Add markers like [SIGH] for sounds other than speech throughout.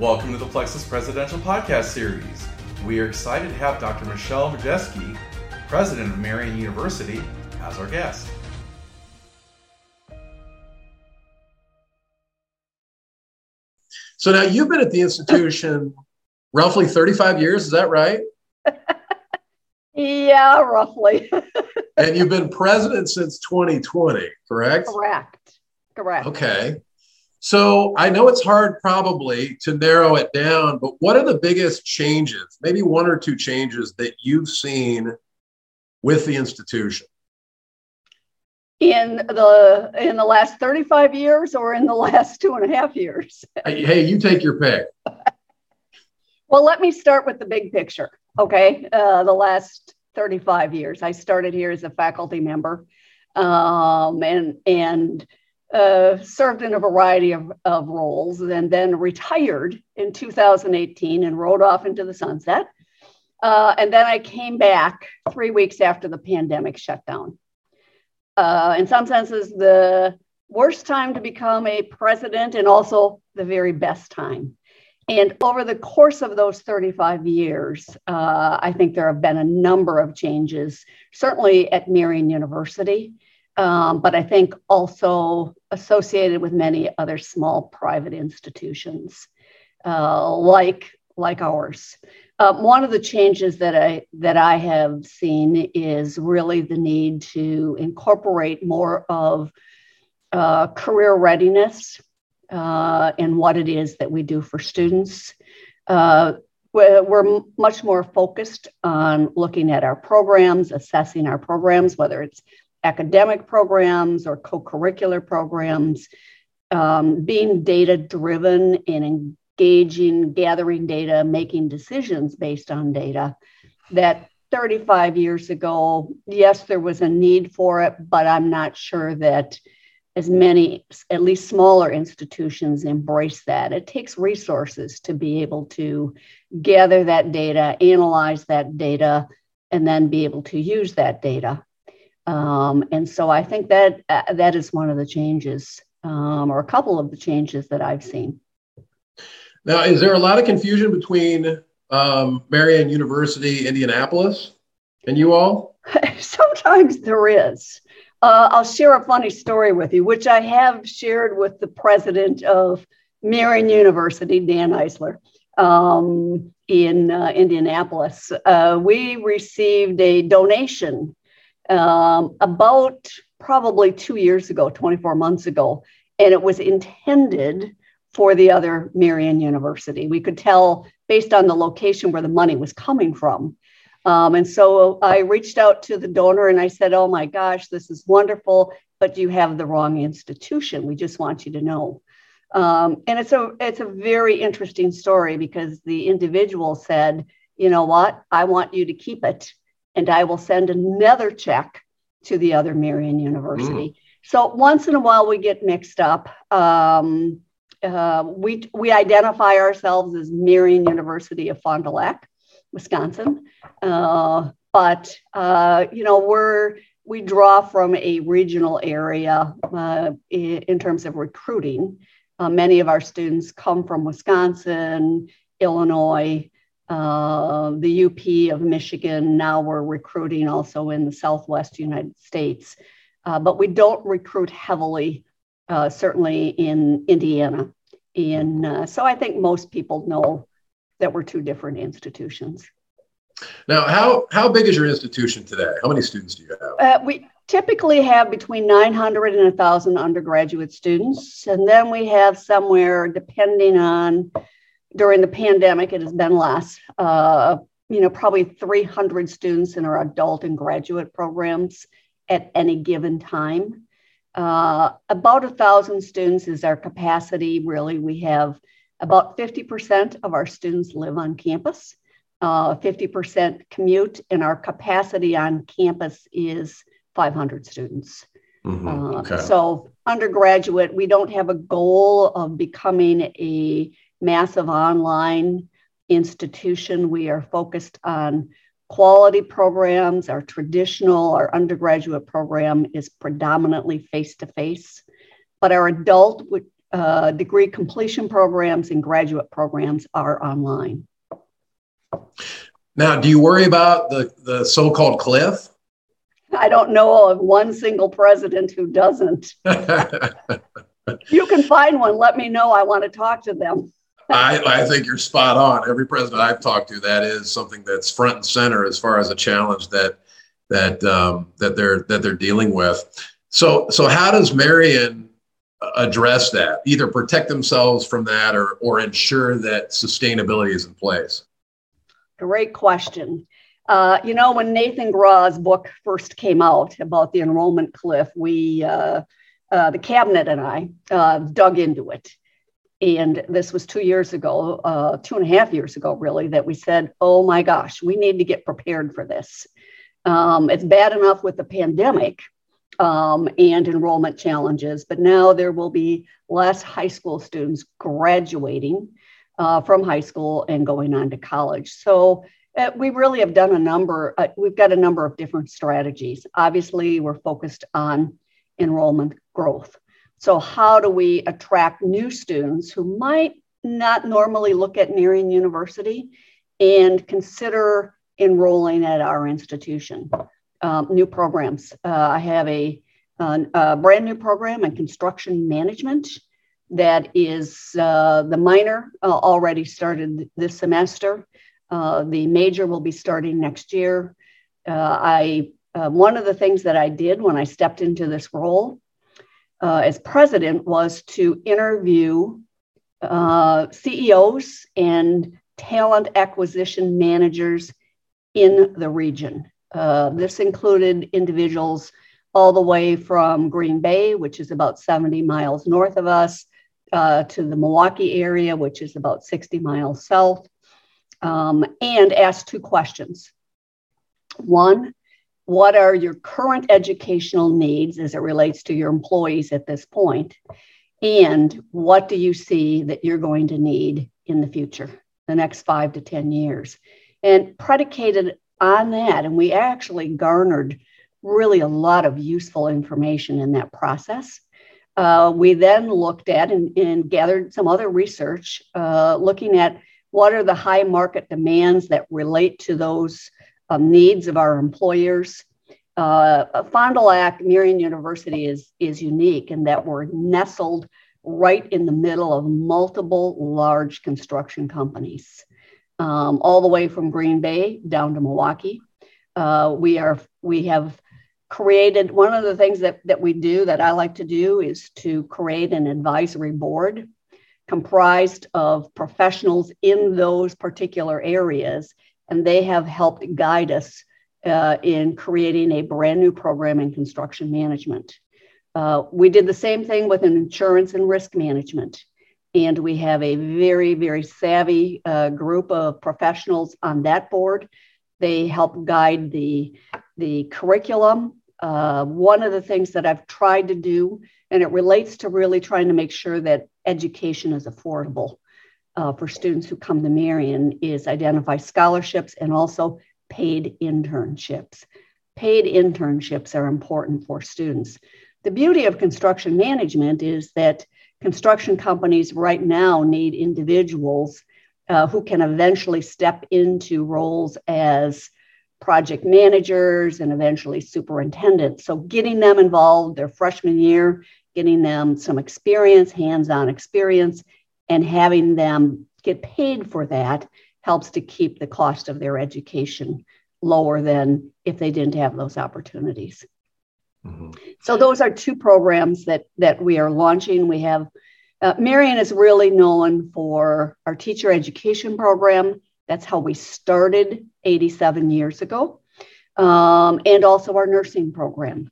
Welcome to the Plexuss Presidential Podcast Series. We are excited to have Dr. Michelle Majewski, President of Marian University, as our guest. So now you've been at the institution [LAUGHS] roughly 35 years, is that right? [LAUGHS] yeah, roughly. [LAUGHS] and you've been president since 2020, correct? Correct. Correct. Okay. So I know it's hard probably to narrow it down, but what are the biggest changes, maybe one or two changes that you've seen with the institution? In the in the last 35 years or in the last two and a half years? hey, you take your pick. [LAUGHS] well, let me start with the big picture. Okay. Uh, the last 35 years. I started here as a faculty member um, and and uh, served in a variety of, of roles and then retired in 2018 and rode off into the sunset. Uh, and then I came back three weeks after the pandemic shutdown. Uh, in some senses, the worst time to become a president and also the very best time. And over the course of those 35 years, uh, I think there have been a number of changes, certainly at Marian University, um, but I think also associated with many other small private institutions uh, like, like ours. Uh, one of the changes that I, that I have seen is really the need to incorporate more of uh, career readiness uh, and what it is that we do for students. Uh, we're, we're, much more focused on looking at our programs, assessing our programs, whether it's academic programs or co curricular programs, um, being data driven and engaging, gathering data, making decisions based on data. That 35 years ago, yes, there was a need for it, but I'm not sure that as many, at least smaller institutions, embrace that. It takes resources to be able to gather that data, analyze that data, and then be able to use that data. Um, and so I think that uh, that is one of the changes, um, or a couple of the changes that I've seen. Now, is there a lot of confusion between um, Marian University, Indianapolis, and you all? [LAUGHS] Sometimes there is. Uh, I'll share a funny story with you, which I have shared with the president of Marian University, Dan Eisler, um, in uh, Indianapolis. Uh, we received a donation um, about probably two years ago, 24 months ago, and it was intended for the other Marian University. We could tell based on the location where the money was coming from. Um, and so I reached out to the donor and I said, Oh my gosh, this is wonderful, but you have the wrong institution. We just want you to know. Um, and it's a it's a very interesting story because the individual said, you know what, I want you to keep it, and I will send another check to the other Marian University. Mm. So once in a while we get mixed up. Um, uh, we we identify ourselves as Marian University of Fond du Lac, Wisconsin, uh, but uh, you know we're we draw from a regional area uh, in, in, terms of recruiting. Uh, many of our students come from Wisconsin, Illinois, uh, the UP of Michigan. Now we're recruiting also in the Southwest United States, but we don't recruit heavily, certainly in Indiana. And so I think most people know that we're two different institutions. Now, how how big is your institution today? How many students do you have? Uh, we typically have between 900 and 1,000 undergraduate students, and then we have somewhere, depending on during the pandemic, it has been less. Uh, you know, probably 300 students in our adult and graduate programs at any given time. Uh, about a thousand students is our capacity. Really, we have about 50% of our students live on campus uh, 50% commute, and our capacity on campus is 500 students. Mm-hmm. Uh, okay. So, undergraduate, we don't have a goal of becoming a massive online institution. We are focused on quality programs. Our traditional, our undergraduate program is predominantly face to face, but our adult uh, degree completion programs and graduate programs are online. Now, do you worry about the, the so called cliff? I don't know of one single president who doesn't. [LAUGHS] you can find one. Let me know. I want to talk to them. I, I think you're spot on. Every president I've talked to, that is something that's front and center as far as a challenge that that um, that they're that they're dealing with. So so how does Marian address that? Either protect themselves from that or or ensure that sustainability is in place. Great question. Uh, you know, when Nathan Grawe's book first came out about the enrollment cliff, we, uh, uh, the cabinet and I, uh, dug into it. And this was two years ago, uh, two and a half years ago, really, that we said, oh my gosh, we need to get prepared for this. Um, it's bad enough with the pandemic um, and enrollment challenges, but now there will be less high school students graduating uh, from high school and going on to college. So uh, we really have done a number, uh, we've got a number of different strategies. Obviously, we're focused on enrollment growth. So, how do we attract new students who might not normally look at Marian University and consider enrolling at our institution? Um, new programs. Uh, I have a, a, a, brand new program in construction management that is uh, the minor uh, already started this semester. Uh, the major will be starting next year. Uh, I uh, one of the things that I did when I stepped into this role as president was to interview CEOs and talent acquisition managers in the region. this included individuals all the way from Green Bay, which is about 70 miles north of us, uh, to the Milwaukee area, which is about 60 miles south, um, and ask two questions. One, what are your current educational needs as it relates to your employees at this point? And what do you see that you're going to need in the future, the next five to 10 years? And predicated on that, and we actually garnered really a lot of useful information in that process. Uh, we then looked at and, and, gathered some other research uh, looking at what are the high market demands that relate to those um, needs of our employers. Uh, Fond du Lac Marian University is, is unique in that we're nestled right in the middle of multiple large construction companies, um, all the way from Green Bay down to Milwaukee. Uh, we are we have created one of the things that, that we do that I like to do is to create an advisory board comprised of professionals in those particular areas. And they have helped guide us uh, in creating a brand new program in construction management. Uh, we did the same thing with an insurance and risk management. And we have a very, very savvy uh, group of professionals on that board. They help guide the, the curriculum uh, one of the things that I've tried to do, and it relates to really trying to make sure that education is affordable uh, for students who come to Marian is identify scholarships and also paid internships. Paid internships are important for students. The beauty of construction management is that construction companies right now need individuals uh, who can eventually step into roles as project managers and eventually superintendents. So getting them involved their freshman year, getting them some experience, hands-on experience, and having them get paid for that helps to keep the cost of their education lower than if they didn't have those opportunities. Mm-hmm. So those are two programs that that we are launching. We have uh, Marian is really known for our teacher education program that's how we started 87 years ago, um, and also our nursing program.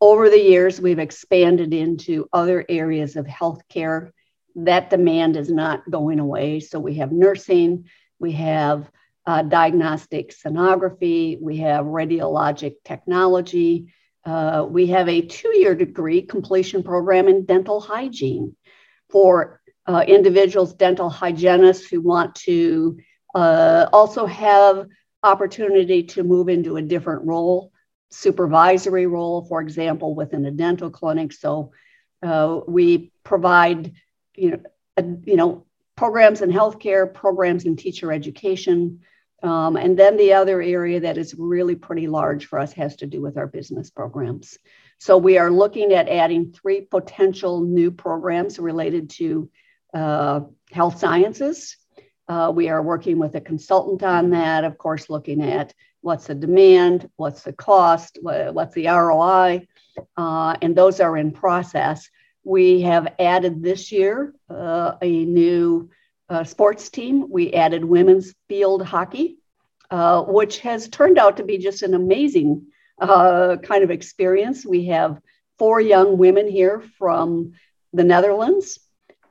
Over the years, we've expanded into other areas of healthcare. That demand is not going away. So we have nursing, we have uh, diagnostic sonography, we have radiologic technology, uh, we have a two year degree completion program in dental hygiene for uh, individuals, dental hygienists who want to uh, also have opportunity to move into a different role, supervisory role, for example, within a dental clinic. So uh, we provide you know, uh, you know, programs in healthcare, programs in teacher education. Um, and then the other area that is really pretty large for us has to do with our business programs. So we are looking at adding three potential new programs related to uh, health sciences. Uh, we are working with a consultant on that, of course, looking at what's the demand, what's the cost, what's the ROI, uh, and those are in process. We have added this year uh, a new uh, sports team. We added women's field hockey, uh, which has turned out to be just an amazing uh, kind of experience. We have four young women here from the Netherlands,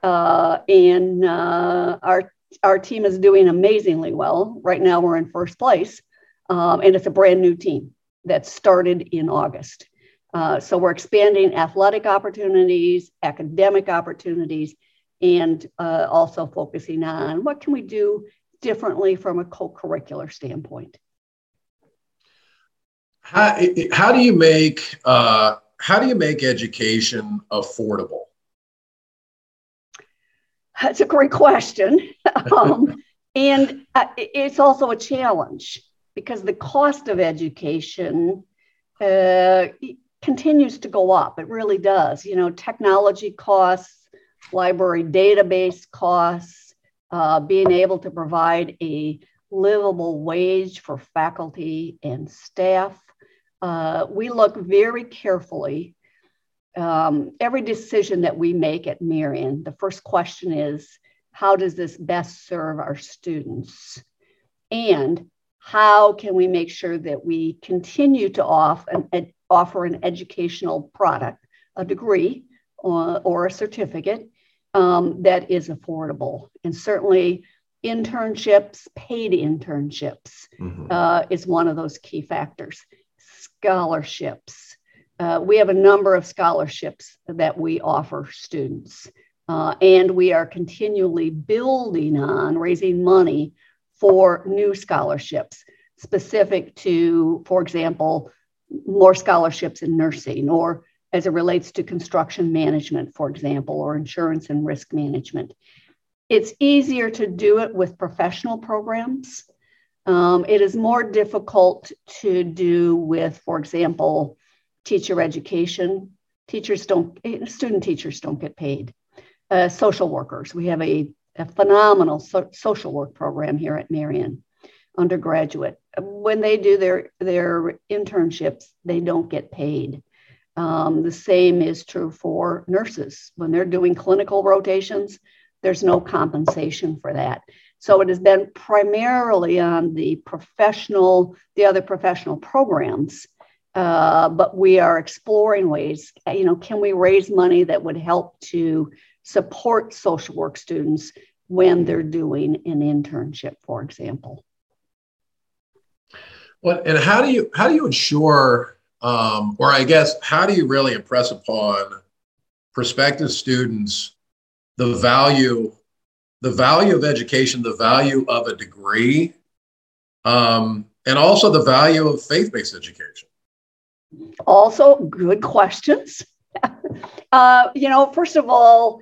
uh, and uh, our our team is doing amazingly well. Right now, we're in first place, um, and it's a brand new team that started in August. Uh, so we're expanding athletic opportunities, academic opportunities, and uh, also focusing on what can we do differently from a co-curricular standpoint. How, how do you make uh, how do you make education affordable? That's a great question, [LAUGHS] um, and uh, it's also a challenge because the cost of education uh, continues to go up. It really does. You know, technology costs, library database costs, uh, being able to provide a livable wage for faculty and staff. Uh, we look very carefully. Um, every decision that we make at Marian, the first question is how does this best serve our students? And how can we make sure that we continue to off an, ed, offer an educational product, a degree or, or a certificate um, that is affordable. And certainly, internships, paid internships, mm-hmm. uh, is one of those key factors. Scholarships. Uh, we have a number of scholarships that we offer students, uh, and we are continually building on raising money for new scholarships specific to, for example, more scholarships in nursing or as it relates to construction management, for example, or insurance and risk management. It's easier to do it with professional programs. Um, it is more difficult to do with, for example, teacher education. Teachers don't, student teachers don't get paid. Uh, social workers, we have a, a phenomenal so, social work program here at Marian, undergraduate. When they do their, their internships, they don't get paid. Um, the same is true for nurses. When they're doing clinical rotations, there's no compensation for that. So it has been primarily on the professional, the other professional programs, uh, but we are exploring ways, you know, can we raise money that would help to support social work students when they're doing an internship, for example? Well, and how do you how do you ensure um, or I guess, how do you really impress upon prospective students the value, the value of education, the value of a degree, um, and also the value of faith-based education? Also, good questions. [LAUGHS] uh, you know, first of all,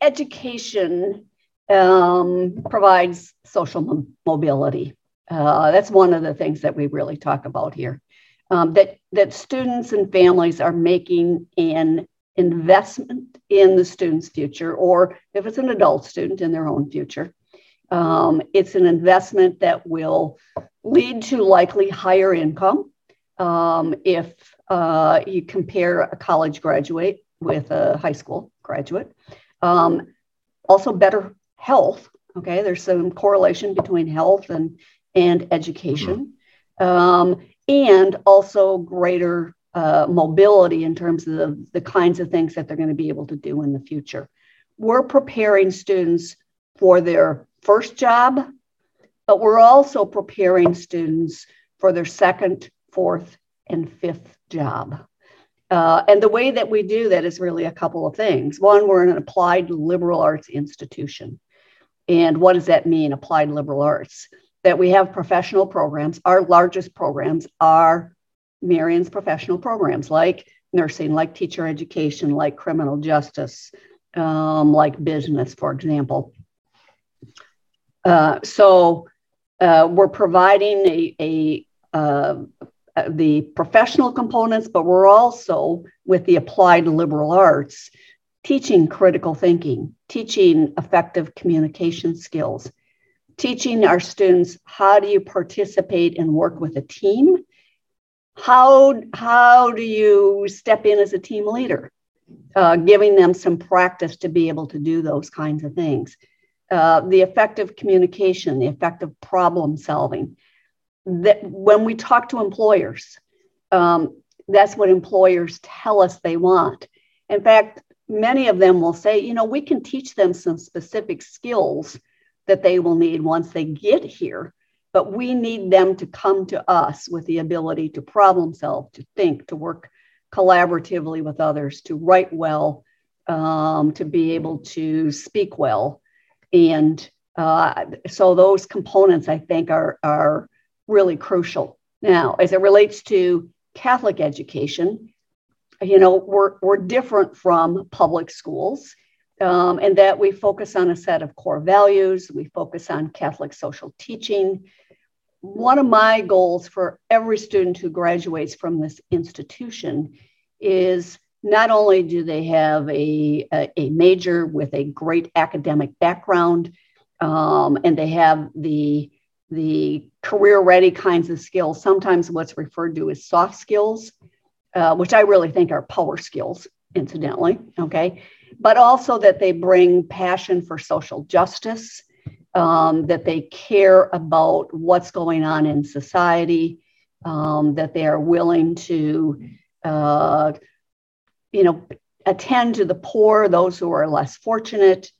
education um, provides social mobility. Uh, that's one of the things that we really talk about here um, that that students and families are making an investment in the student's future, or if it's an adult student in their own future. Um, it's an investment that will lead to likely higher income um, if uh, you compare a college graduate with a high school graduate. Um, also, better health. Okay, there's some correlation between health and and education. Um, and also greater uh, mobility in terms of the, the kinds of things that they're going to be able to do in the future. We're preparing students for their first job, but we're also preparing students for their second, fourth, and fifth job. Uh, and the way that we do that is really a couple of things. One, we're an applied liberal arts institution. And what does that mean, applied liberal arts? That we have professional programs. Our largest programs are Marian's professional programs like nursing, like teacher education, like criminal justice, um, like business, for example. Uh, so uh, we're providing a, a uh, the professional components, but we're also with the applied liberal arts teaching critical thinking, teaching effective communication skills, teaching our students how do you participate and work with a team? How how do you step in as a team leader? Uh, giving them some practice to be able to do those kinds of things. Uh, the effective communication the effective problem solving. That when we talk to employers um, that's what employers tell us they want. In fact many of them will say you know we can teach them some specific skills that they will need once they get here but we need them to come to us with the ability to problem solve, to think, to work collaboratively with others, to write well, um, to be able to speak well. And uh, so those components, I think, are, are really crucial. Now, as it relates to Catholic education, you know, we're, we're different from public schools um, and that we focus on a set of core values. We focus on Catholic social teaching. One of my goals for every student who graduates from this institution is not only do they have a, a, a major with a great academic background um, and they have the the career ready kinds of skills sometimes what's referred to as soft skills uh, which i really think are power skills incidentally okay but also that they bring passion for social justice, um, that they care about what's going on in society, um, that they are willing to, uh, you know, attend to the poor, those who are less fortunate,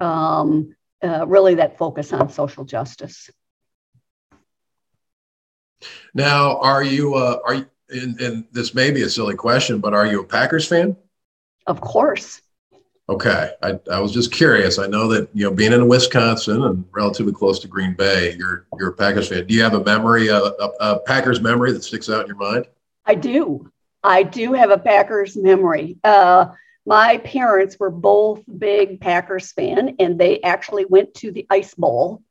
um, uh, really that focus on social justice. Now, are you, uh, are you, and, and this may be a silly question, but are you a Packers fan? Of course. Okay, I, I was just curious. I know that you know being in Wisconsin and relatively close to Green Bay, you're you're a Packers fan. Do you have a memory, a, a, a Packers memory that sticks out in your mind? I do. I do have a Packers memory. Uh, my parents were both big Packers fan, and they actually went to the Ice Bowl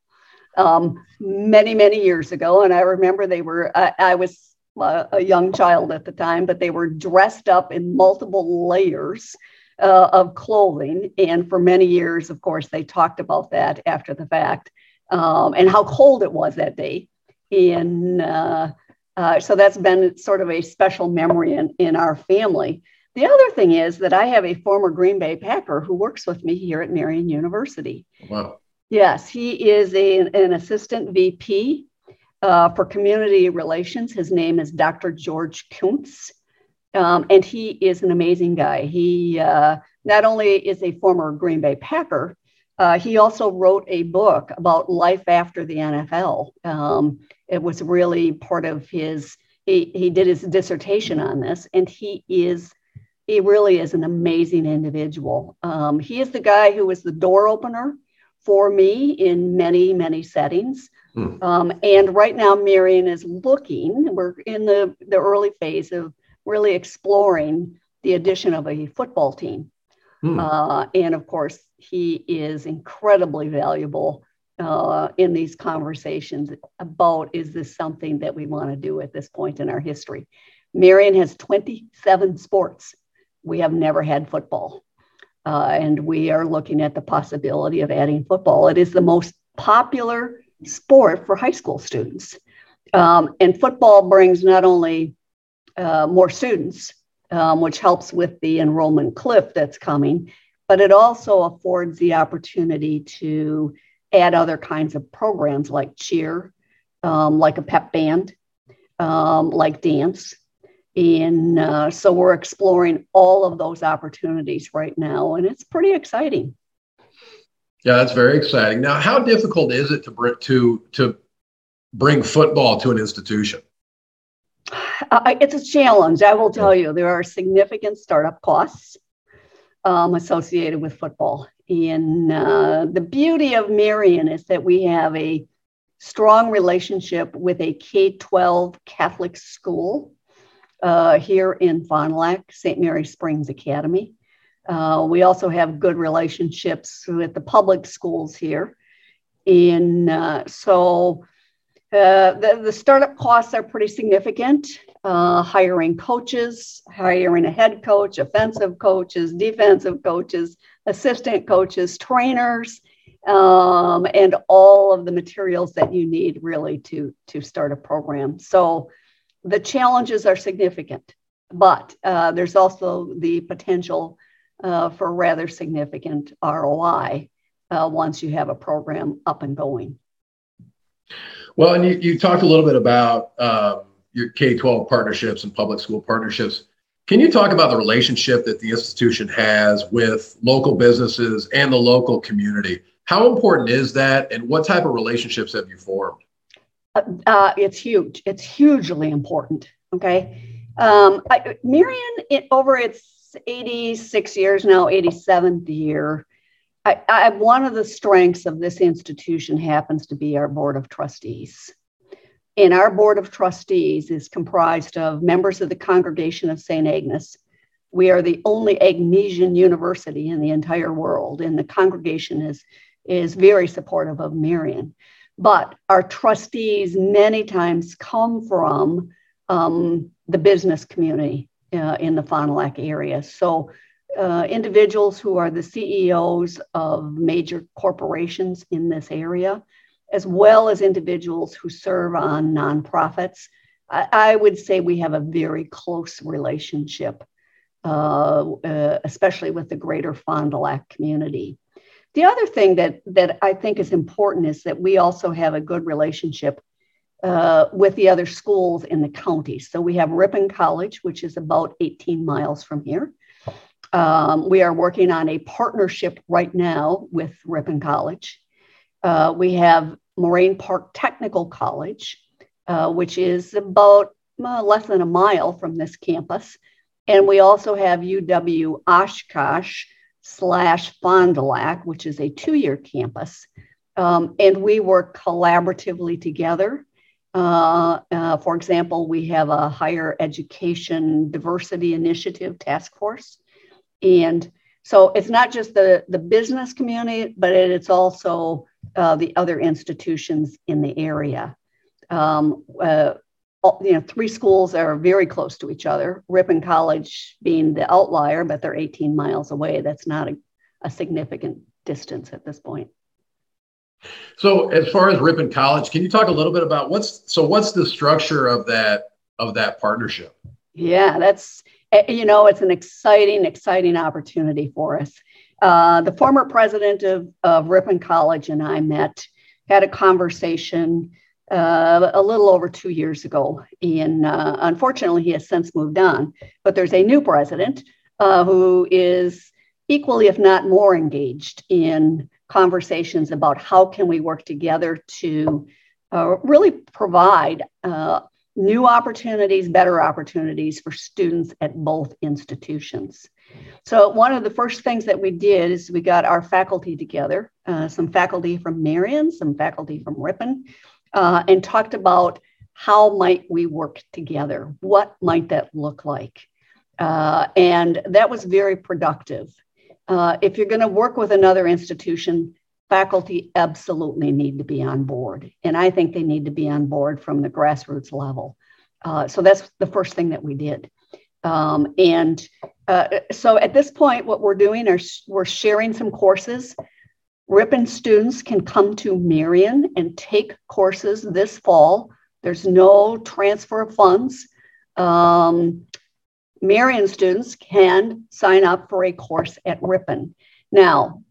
um, many many years ago. And I remember they were. I, I was a young child at the time, but they were dressed up in multiple layers uh, of clothing. And for many years, of course, they talked about that after the fact um, and how cold it was that day. And uh, uh, so that's been sort of a special memory in, in our family. The other thing is that I have a former Green Bay Packer who works with me here at Marian University. Wow. Yes, he is a, an assistant VP uh, for community relations. His name is Dr. George Koonce. Um, and he is an amazing guy. He uh, not only is a former Green Bay Packer, uh, he also wrote a book about life after the NFL. Um, it was really part of his, he, he did his dissertation on this, and he is, he really is an amazing individual. Um, he is the guy who was the door opener for me in many, many settings. Hmm. Um, and right now, Marian is looking, we're in the, the early phase of really exploring the addition of a football team. Hmm. Uh, and of course, he is incredibly valuable uh, in these conversations about is this something that we want to do at this point in our history? Marian has 27 sports. We have never had football. Uh, and we are looking at the possibility of adding football. It is the most popular sport for high school students. Um, and football brings not only uh, more students, um, which helps with the enrollment cliff that's coming. But it also affords the opportunity to add other kinds of programs like cheer, um, like a pep band, um, like dance. And uh, so we're exploring all of those opportunities right now, and it's pretty exciting. Yeah, that's very exciting. Now, how difficult is it to bring to to bring football to an institution? Uh, it's a challenge, I will tell you. There are significant startup costs um, associated with football. And uh, the beauty of Marian is that we have a strong relationship with a K 12 Catholic school uh, here in Fond du Lac, St. Mary Springs Academy. Uh, we also have good relationships with the public schools here. And uh, so uh, the, the startup costs are pretty significant. Uh, hiring coaches, hiring a head coach, offensive coaches, defensive coaches, assistant coaches, trainers, um, and all of the materials that you need really to, to start a program. So the challenges are significant, but uh, there's also the potential uh, for rather significant ROI uh, once you have a program up and going. Well, and you, you talked a little bit about um, your K 12 partnerships and public school partnerships. Can you talk about the relationship that the institution has with local businesses and the local community? How important is that, and what type of relationships have you formed? Uh, uh it's huge. It's hugely important. Okay. Um, I, Marian, it, over its 86 years now, 87th year, I, I, one of the strengths of this institution happens to be our board of trustees. And our board of trustees is comprised of members of the congregation of St. Agnes. We are the only Agnesian university in the entire world, and the congregation is, is very supportive of Marian. But our trustees many times come from um, the business community uh, in the Fond du Lac area. So uh, individuals who are the CEOs of major corporations in this area, as well as individuals who serve on nonprofits. I, I would say we have a very close relationship, uh, uh, especially with the greater Fond du Lac community. The other thing that, that I think is important is that we also have a good relationship uh, with the other schools in the county. So we have Ripon College, which is about 18 miles from here. Um, we are working on a partnership right now with Ripon College. Uh, we have Moraine Park Technical College, uh, which is about uh, less than a mile from this campus. And we also have UW Oshkosh slash Fond du Lac, which is a two year campus. Um, and we work collaboratively together. Uh, uh, for example, we have a higher education diversity initiative task force and so it's not just the, the business community, but it's also uh, the other institutions in the area. Um, uh, you know, three schools are very close to each other. Ripon College being the outlier, but they're 18 miles away. That's not a, a significant distance at this point. So, as far as Ripon College, can you talk a little bit about what's so what's the structure of that of that partnership? Yeah, that's Eh, you know, it's an exciting, exciting opportunity for us. Uh, the former president of, of Ripon College and I met, had a conversation uh, a little over two years ago. And uh, unfortunately, he has since moved on. But there's a new president uh, who is equally, if not more, engaged in conversations about how can we work together to uh, really provide uh, new opportunities, better opportunities for students at both institutions. So, one of the first things that we did is we got our faculty together, uh, some faculty from Marian, some faculty from Ripon, uh, and talked about how might we work together? What might that look like? Uh, and that was very productive. Uh, if you're going to work with another institution, faculty absolutely need to be on board. And I think they need to be on board from the grassroots level. Uh, so that's the first thing that we did. Um, and uh, so at this point, what we're doing is we're sharing some courses. Ripon students can come to Marian and take courses this fall. There's no transfer of funds. Um, Marian students can sign up for a course at Ripon. Now,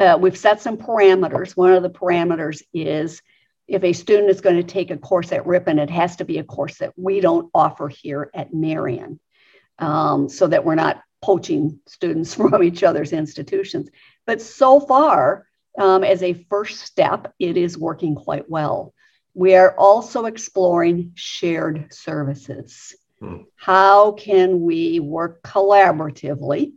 uh, we've set some parameters. One of the parameters is if a student is going to take a course at Ripon, it has to be a course that we don't offer here at Marian um, so that we're not poaching students [LAUGHS] from each other's institutions. But so far, um, as a first step, it is working quite well. We are also exploring shared services. Hmm. How can we work collaboratively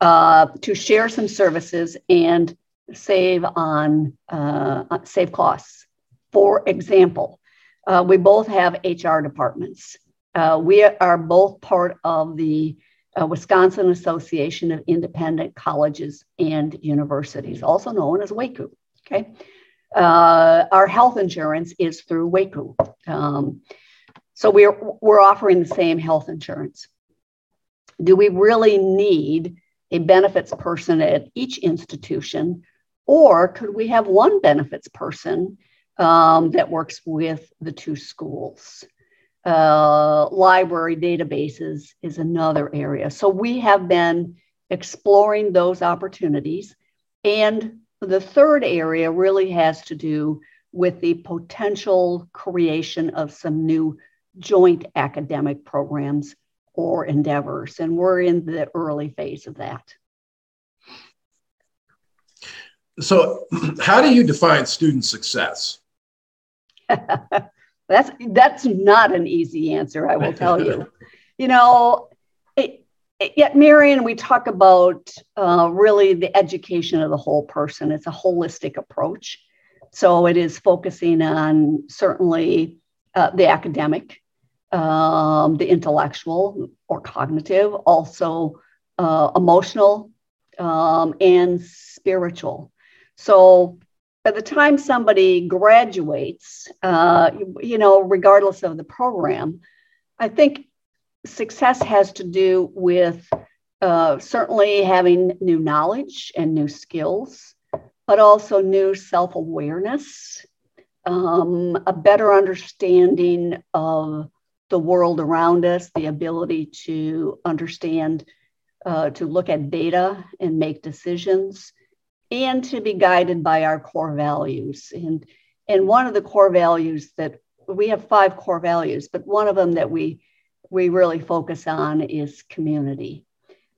uh, to share some services and save on uh, save costs. For example, uh, we both have HR departments. Uh, we are both part of the uh, Wisconsin Association of Independent Colleges and Universities, also known as WAICU. Okay. Uh, our health insurance is through WAICU. Um, so we're, we're offering the same health insurance. Do we really need a benefits person at each institution, or could we have one benefits person um, that works with the two schools? Uh, library databases is another area. So we have been exploring those opportunities. And the third area really has to do with the potential creation of some new joint academic programs or endeavors. And we're in the early phase of that. So, [CLEARS THROAT] how do you define student success? [LAUGHS] that's that's not an easy answer, I will tell you. [LAUGHS] you know, it, it, at Marian, we talk about uh, really the education of the whole person. It's a holistic approach. So it is focusing on certainly uh, the academic, um, the intellectual or cognitive, also uh, emotional um, and spiritual. So by the time somebody graduates, uh, you know, regardless of the program, I think success has to do with uh, certainly having new knowledge and new skills, but also new self awareness, um, a better understanding of the world around us, the ability to understand, uh, to look at data and make decisions, and to be guided by our core values. And, and one of the core values that we have five core values, but one of them that we, we really focus on is community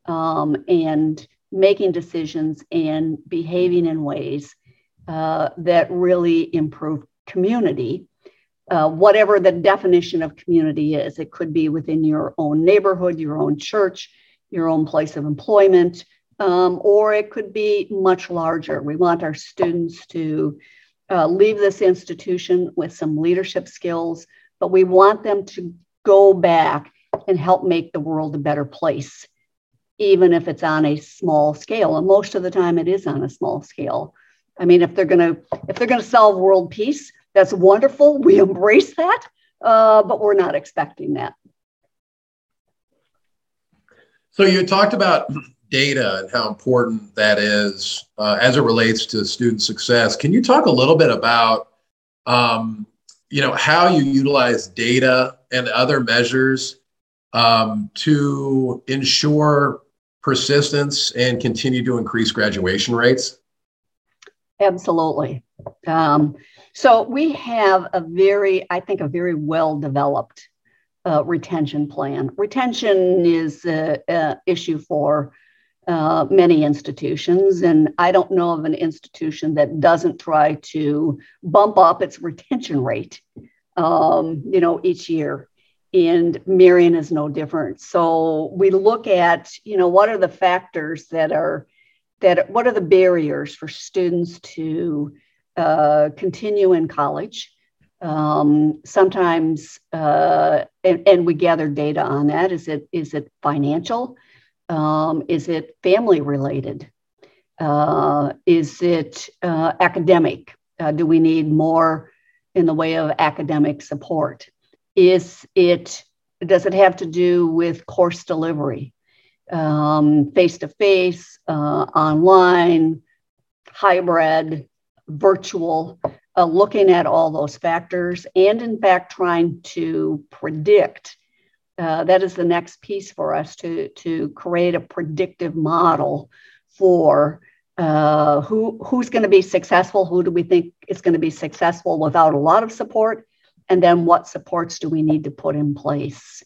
um, and making decisions and behaving in ways uh, that really improve community uh, whatever the definition of community is. It could be within your own neighborhood, your own church, your own place of employment, um, or it could be much larger. We want our students to uh, leave this institution with some leadership skills, but we want them to go back and help make the world a better place, even if it's on a small scale. And most of the time, it is on a small scale. I mean, if they're gonna if they're gonna solve world peace, that's wonderful. We embrace that, uh, but we're not expecting that. So you talked about data and how important that is uh, as it relates to student success. Can you talk a little bit about, um, you know, how you utilize data and other measures um, to ensure persistence and continue to increase graduation rates? Absolutely. Um, so we have a very, I think, a very well developed uh, retention plan. Retention is an issue for uh, many institutions, and I don't know of an institution that doesn't try to bump up its retention rate, um, you know, each year. And Marian is no different. So we look at, you know, what are the factors that are that what are the barriers for students to uh, continue in college. Um, sometimes, uh, and, and, we gather data on that. Is it is it financial? Um, is it family related? Uh, is it uh, academic? Uh, do we need more in the way of academic support? Is it does it have to do with course delivery, face to face, online, hybrid? Virtual, uh, looking at all those factors, and in fact, trying to predict. Uh, that is the next piece for us to, to create a predictive model for uh, who, who's going to be successful, who do we think is going to be successful without a lot of support, and then what supports do we need to put in place.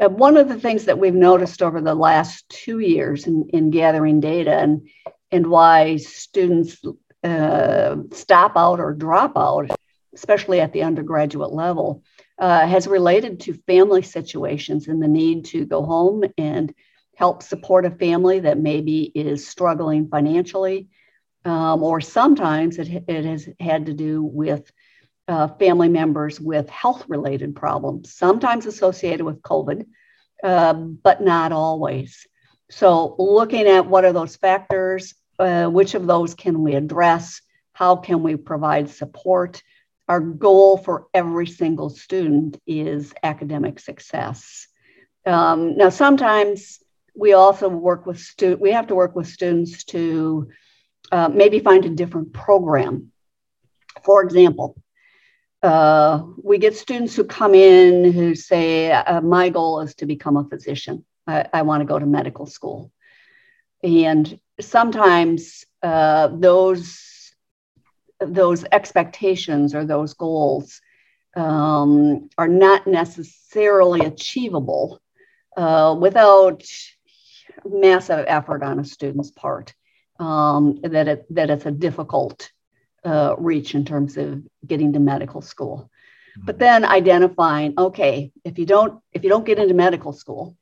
Uh, one of the things that we've noticed over the last two years in, in gathering data and, and why students uh, stop out or drop out, especially at the undergraduate level, uh, has related to family situations and the need to go home and help support a family that maybe is struggling financially. Um, or sometimes it, it has had to do with uh, family members with health related problems, sometimes associated with COVID, uh, but not always. So, looking at what are those factors, uh, which of those can we address? How can we provide support? Our goal for every single student is academic success. Um, now, sometimes we also work with students, we have to work with students to uh, maybe find a different program. For example, uh, we get students who come in who say, uh, My goal is to become a physician. I, I want to go to medical school. And sometimes uh, those, those expectations or those goals um, are not necessarily achievable uh, without massive effort on a student's part. Um, that it that it's a difficult uh, reach in terms of getting to medical school. Mm-hmm. But then identifying, okay, if you don't if you don't get into medical school,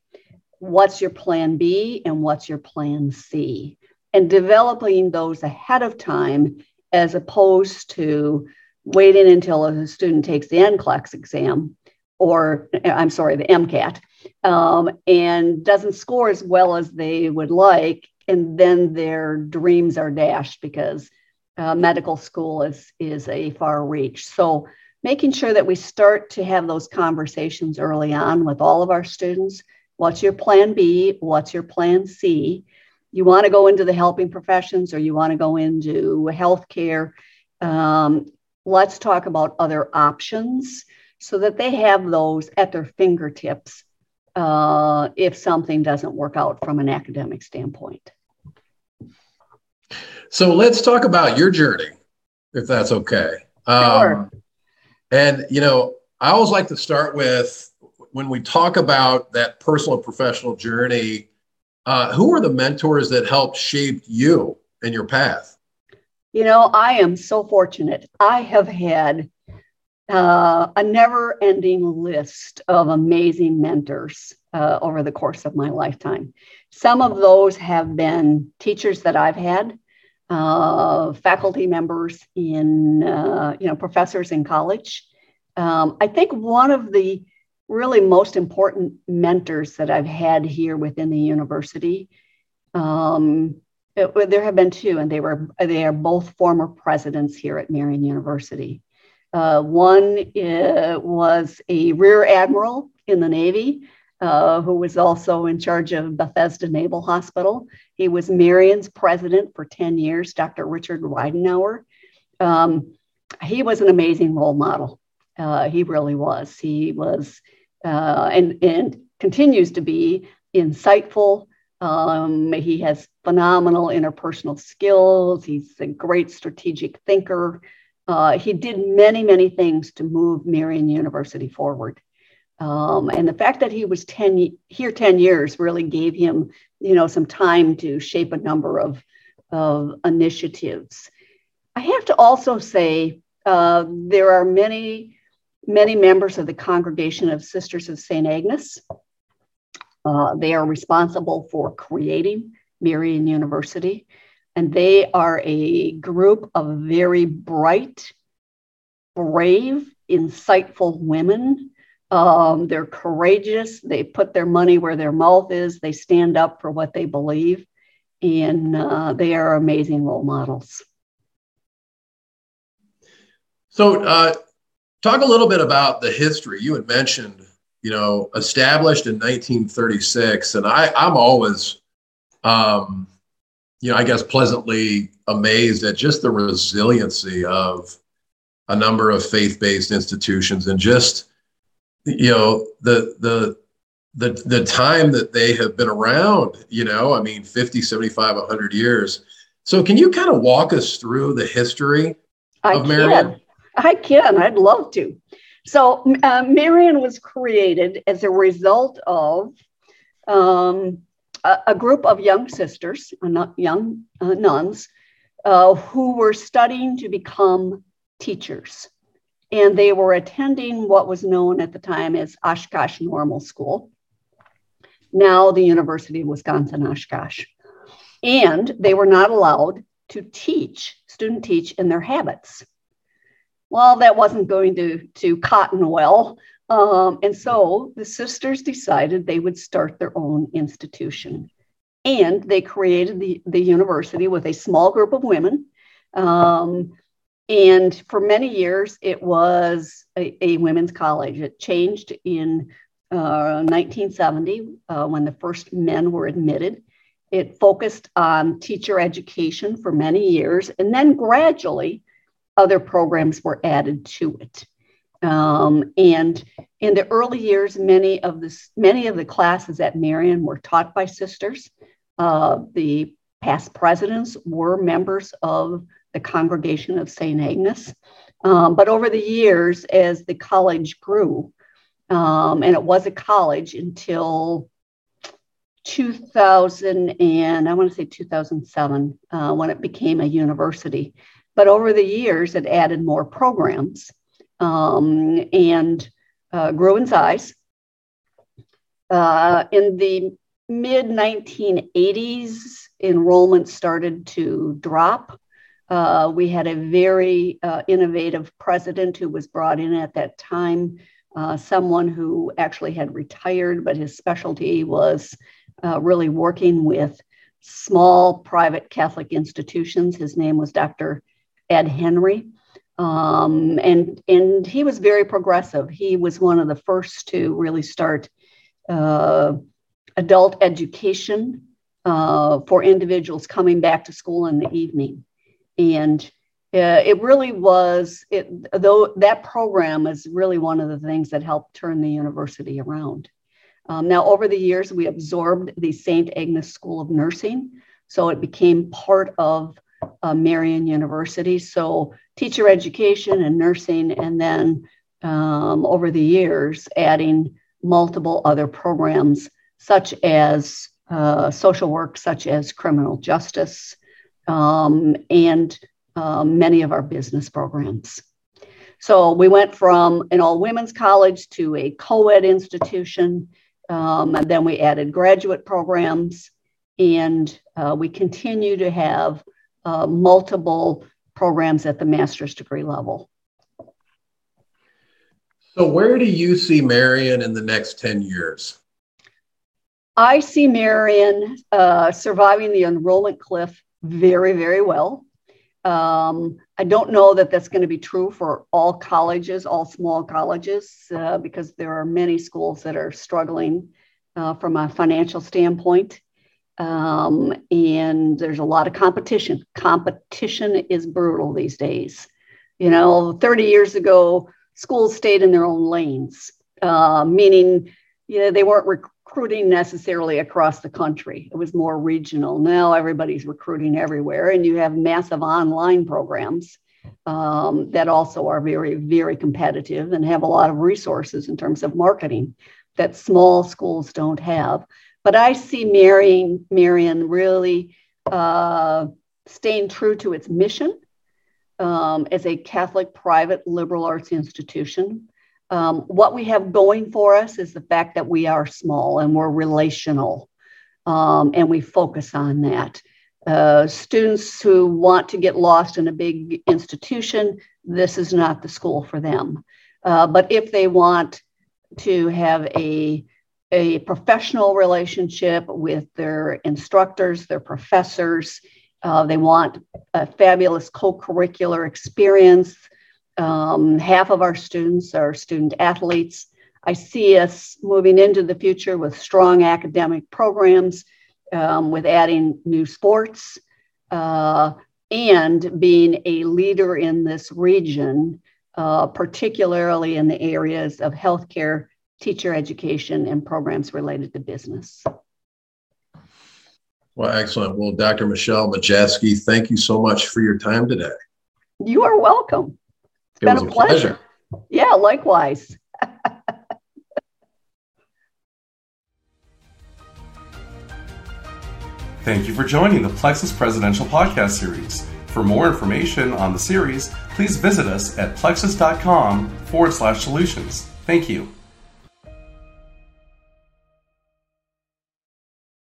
what's your plan B and what's your plan C? And developing those ahead of time as opposed to waiting until a student takes the NCLEX exam or I'm sorry, the MCAT, um, and doesn't score as well as they would like, and then their dreams are dashed because uh, medical school is is a far reach. So making sure that we start to have those conversations early on with all of our students. What's your plan B? What's your plan C? You want to go into the helping professions or you want to go into healthcare? Um, let's talk about other options so that they have those at their fingertips uh, if something doesn't work out from an academic standpoint. So let's talk about your journey, if that's okay. Sure. Um, and, you know, I always like to start with when we talk about that personal and professional journey, uh, who are the mentors that helped shape you and your path? You know, I am so fortunate. I have had uh, a never ending list of amazing mentors uh, over the course of my lifetime. Some of those have been teachers that I've had, uh, faculty members in, uh, you know, professors in college. Um, I think one of the really most important mentors that I've had here within the university. Um, it, there have been two, and they were they are both former presidents here at Marian University. Uh, one uh, was a rear admiral in the Navy uh, who was also in charge of Bethesda Naval Hospital. He was Marian's president for 10 years, Dr. Richard Ridenour. Um, he was an amazing role model. Uh, he really was. He was, uh, and, and continues to be insightful. Um, he has phenomenal interpersonal skills. He's a great strategic thinker. Uh, he did many, many things to move Marian University forward. Um, and the fact that he was 10 here 10 years really gave him, you know, some time to shape a number of, of initiatives. I have to also say uh, there are many, many members of the Congregation of Sisters of St. Agnes. Uh, they are responsible for creating Marian University. And they are a group of very bright, brave, insightful women. Um, they're courageous. They put their money where their mouth is. They stand up for what they believe. And uh, they are amazing role models. So, uh, talk a little bit about the history. You had mentioned, you know, established in 1936. And I, I'm always, um, you know, I guess pleasantly amazed at just the resiliency of a number of faith-based institutions and just you know the the the the time that they have been around you know i mean 50 75 100 years so can you kind of walk us through the history I of marian can. I can i'd love to so uh, marian was created as a result of um, a, a group of young sisters, uh, young uh, nuns, uh, who were studying to become teachers. And they were attending what was known at the time as Oshkosh Normal School, now the University of Wisconsin Oshkosh. And they were not allowed to teach, student teach in their habits. Well, that wasn't going to, to cotton well um, and so the sisters decided they would start their own institution. and they created the, the university with a small group of women. Um, and for many years, it was a, a women's college. It changed in uh, 1970 uh, when the first men were admitted. It focused on teacher education for many years, and then gradually, other programs were added to it. Um, and in the early years, many of the many of the classes at Marian were taught by sisters. Uh, the past presidents were members of the congregation of St. Agnes. Um, but over the years, as the college grew, um, and it was a college until 2000 and I want to say 2007 uh, when it became a university. But over the years, it added more programs um, and uh, grew in size. Uh, in the mid 1980s, enrollment started to drop. Uh, we had a very uh, innovative president who was brought in at that time, uh, someone who actually had retired, but his specialty was uh, really working with small private Catholic institutions. His name was Dr. Ed Henry. Um, and, and he was very progressive. He was one of the first to really start uh, adult education uh, for individuals coming back to school in the evening. And uh, it really was, it, though that program is really one of the things that helped turn the university around. Um, now, over the years, we absorbed the St. Agnes School of Nursing, so it became part of uh, Marian University. So, teacher education and nursing, and then um, over the years, adding multiple other programs such as uh, social work, such as criminal justice, um, and uh, many of our business programs. So we went from an all women's college to a co ed institution um, and then we added graduate programs, and uh, we continue to have uh, multiple programs at the master's degree level. So, where do you see Marian in the next 10 years? I see Marian uh, surviving the enrollment cliff very, very well. Um, I don't know that that's going to be true for all colleges, all small colleges, uh, because there are many schools that are struggling uh, from a financial standpoint. Um, and there's a lot of competition. Competition is brutal these days. You know, 30 years ago, schools stayed in their own lanes, uh, meaning you know, they weren't recruiting necessarily across the country. It was more regional. Now everybody's recruiting everywhere, and you have massive online programs um, that also are very, very competitive and have a lot of resources in terms of marketing that small schools don't have. But I see Marian, Marian really uh, staying true to its mission um, as a Catholic private liberal arts institution. Um, what we have going for us is the fact that we are small and we're relational, um, and we focus on that. Uh, students who want to get lost in a big institution, this is not the school for them. Uh, but if they want to have a, a professional relationship with their instructors, their professors, uh, they want a fabulous co curricular experience um, half of our students are student athletes. I see us moving into the future with strong academic programs, um, with adding new sports, uh, and being a leader in this region, uh, particularly in the areas of healthcare, teacher education, and programs related to business. Well, excellent. Well, Dr. Michelle Majewski, thank you so much for your time today. You are welcome. It was a pleasure. pleasure. Yeah, likewise. [LAUGHS] Thank you for joining the Plexuss Presidential Podcast Series. For more information on the series, please visit us at plexuss.com forward slash solutions. Thank you.